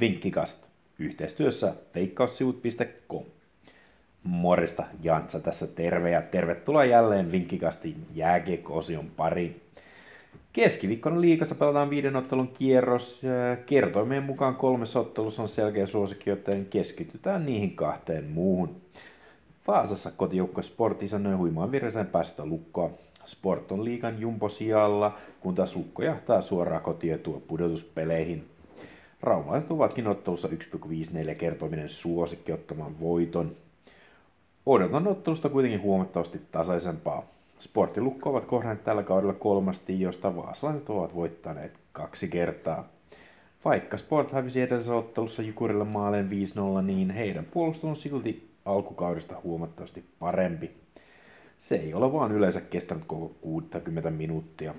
Vinkkikast yhteistyössä veikkaussivut.com. Morista, Jantsa tässä terve ja tervetuloa jälleen Vinkkikastin jääkiekko-osion pariin. Keskiviikkona liikassa pelataan viiden ottelun kierros. Kertoimien mukaan kolmessa ottelussa on selkeä suosikki, joten keskitytään niihin kahteen muuhun. Vaasassa kotijoukko Sport isännöi huimaan virreeseen päästä lukkoa. Sport on liikan jumpo sijalla, kun taas lukko jahtaa suoraan kotietua pudotuspeleihin. Raumalaiset ovatkin ottelussa 1,54 kertoiminen suosikki ottamaan voiton. Odotan ottelusta kuitenkin huomattavasti tasaisempaa. Sporttilukko ovat kohdanneet tällä kaudella kolmasti, josta vaasalaiset ovat voittaneet kaksi kertaa. Vaikka Sport hävisi edellisessä ottelussa Jukurille maaleen 5-0, niin heidän puolustus on silti alkukaudesta huomattavasti parempi. Se ei ole vaan yleensä kestänyt koko 60 minuuttia.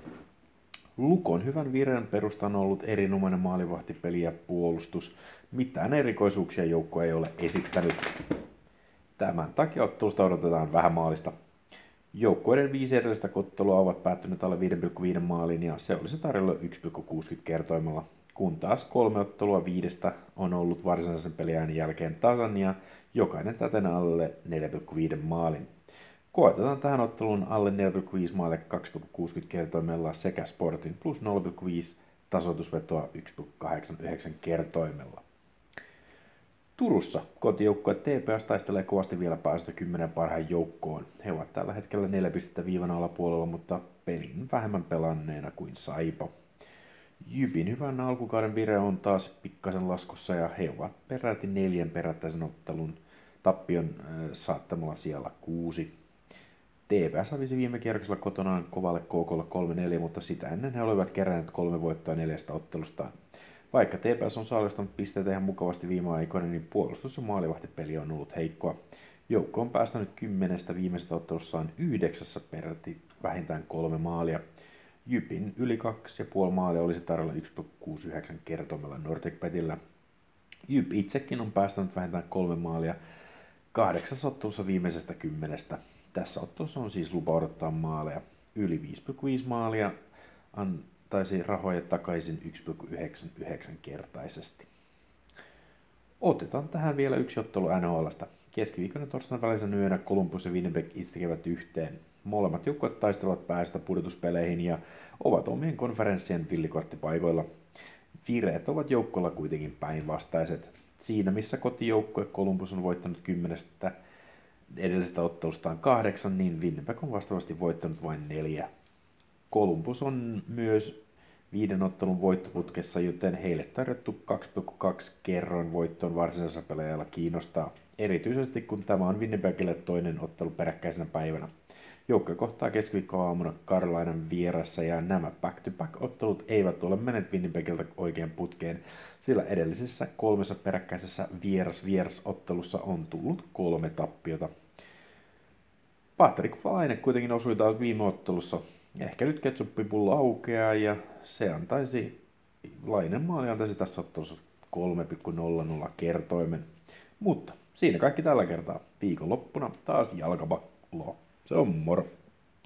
Lukon hyvän viren perusta on ollut erinomainen maalivahtipeli ja puolustus. Mitään erikoisuuksia joukko ei ole esittänyt. Tämän takia ottelusta odotetaan vähän maalista. Joukkueiden viisi edellistä kottelua ovat päättyneet alle 5,5 maalin ja se olisi tarjolla 1,60 kertoimella. Kun taas kolme ottelua viidestä on ollut varsinaisen peliään jälkeen tasan ja jokainen täten alle 4,5 maalin. Koetetaan tähän otteluun alle 4,5 maalle 2,60 kertoimella sekä Sportin plus 0,5 tasoitusvetoa 1,89 kertoimella. Turussa kotijoukkue TPS taistelee kovasti vielä päästä 10 parhaan joukkoon. He ovat tällä hetkellä 4 pistettä viivan alapuolella, mutta pelin vähemmän pelanneena kuin Saipa. Jypin hyvän alkukauden vire on taas pikkasen laskussa ja he ovat peräti neljän perättäisen ottelun tappion äh, saattamalla siellä kuusi. TPS hävisi viime kierroksella kotonaan kovalle KK 3-4, mutta sitä ennen he olivat keränneet kolme voittoa neljästä ottelustaan. Vaikka TPS on saalistanut pisteitä ihan mukavasti viime aikoina, niin puolustus- ja maalivahtipeli on ollut heikkoa. Joukko on päästänyt kymmenestä viimeistä ottelussaan yhdeksässä peräti vähintään kolme maalia. Jypin yli kaksi ja puoli maalia olisi tarjolla 1,69 kertomalla Petillä. Jyp itsekin on päästänyt vähintään kolme maalia kahdeksassa ottelussa viimeisestä kymmenestä. Tässä ottelussa on siis lupa odottaa maaleja. Yli 5,5 maalia antaisi rahoja takaisin 1,99 kertaisesti. Otetaan tähän vielä yksi ottelu NHLstä. Keskiviikkona torstain välisen yönä Columbus ja Winnipeg istekevät yhteen. Molemmat joukkueet taistelevat päästä pudotuspeleihin ja ovat omien konferenssien villikorttipaikoilla. Vireet ovat joukkoilla kuitenkin päinvastaiset. Siinä missä kotijoukkue Columbus on voittanut kymmenestä edellisestä ottelustaan kahdeksan, niin Winnipeg on vastaavasti voittanut vain neljä. Columbus on myös viiden ottelun voittoputkessa, joten heille tarjottu 2,2 kerroin voittoon varsinaisella pelaajalla kiinnostaa. Erityisesti kun tämä on Winnipegille toinen ottelu peräkkäisenä päivänä. Joukko kohtaa keskiviikkoaamuna Carolinan vierassa ja nämä back-to-back-ottelut eivät ole menneet Winnipegiltä oikein putkeen, sillä edellisessä kolmessa peräkkäisessä vieras-vieras-ottelussa on tullut kolme tappiota. Patrick Laine kuitenkin osui taas viime ottelussa. Ehkä nyt ketsuppipullo aukeaa ja se antaisi, Lainen maali antaisi tässä ottelussa 3,00 kertoimen. Mutta siinä kaikki tällä kertaa. Viikonloppuna taas jalkapallo. Se on moro.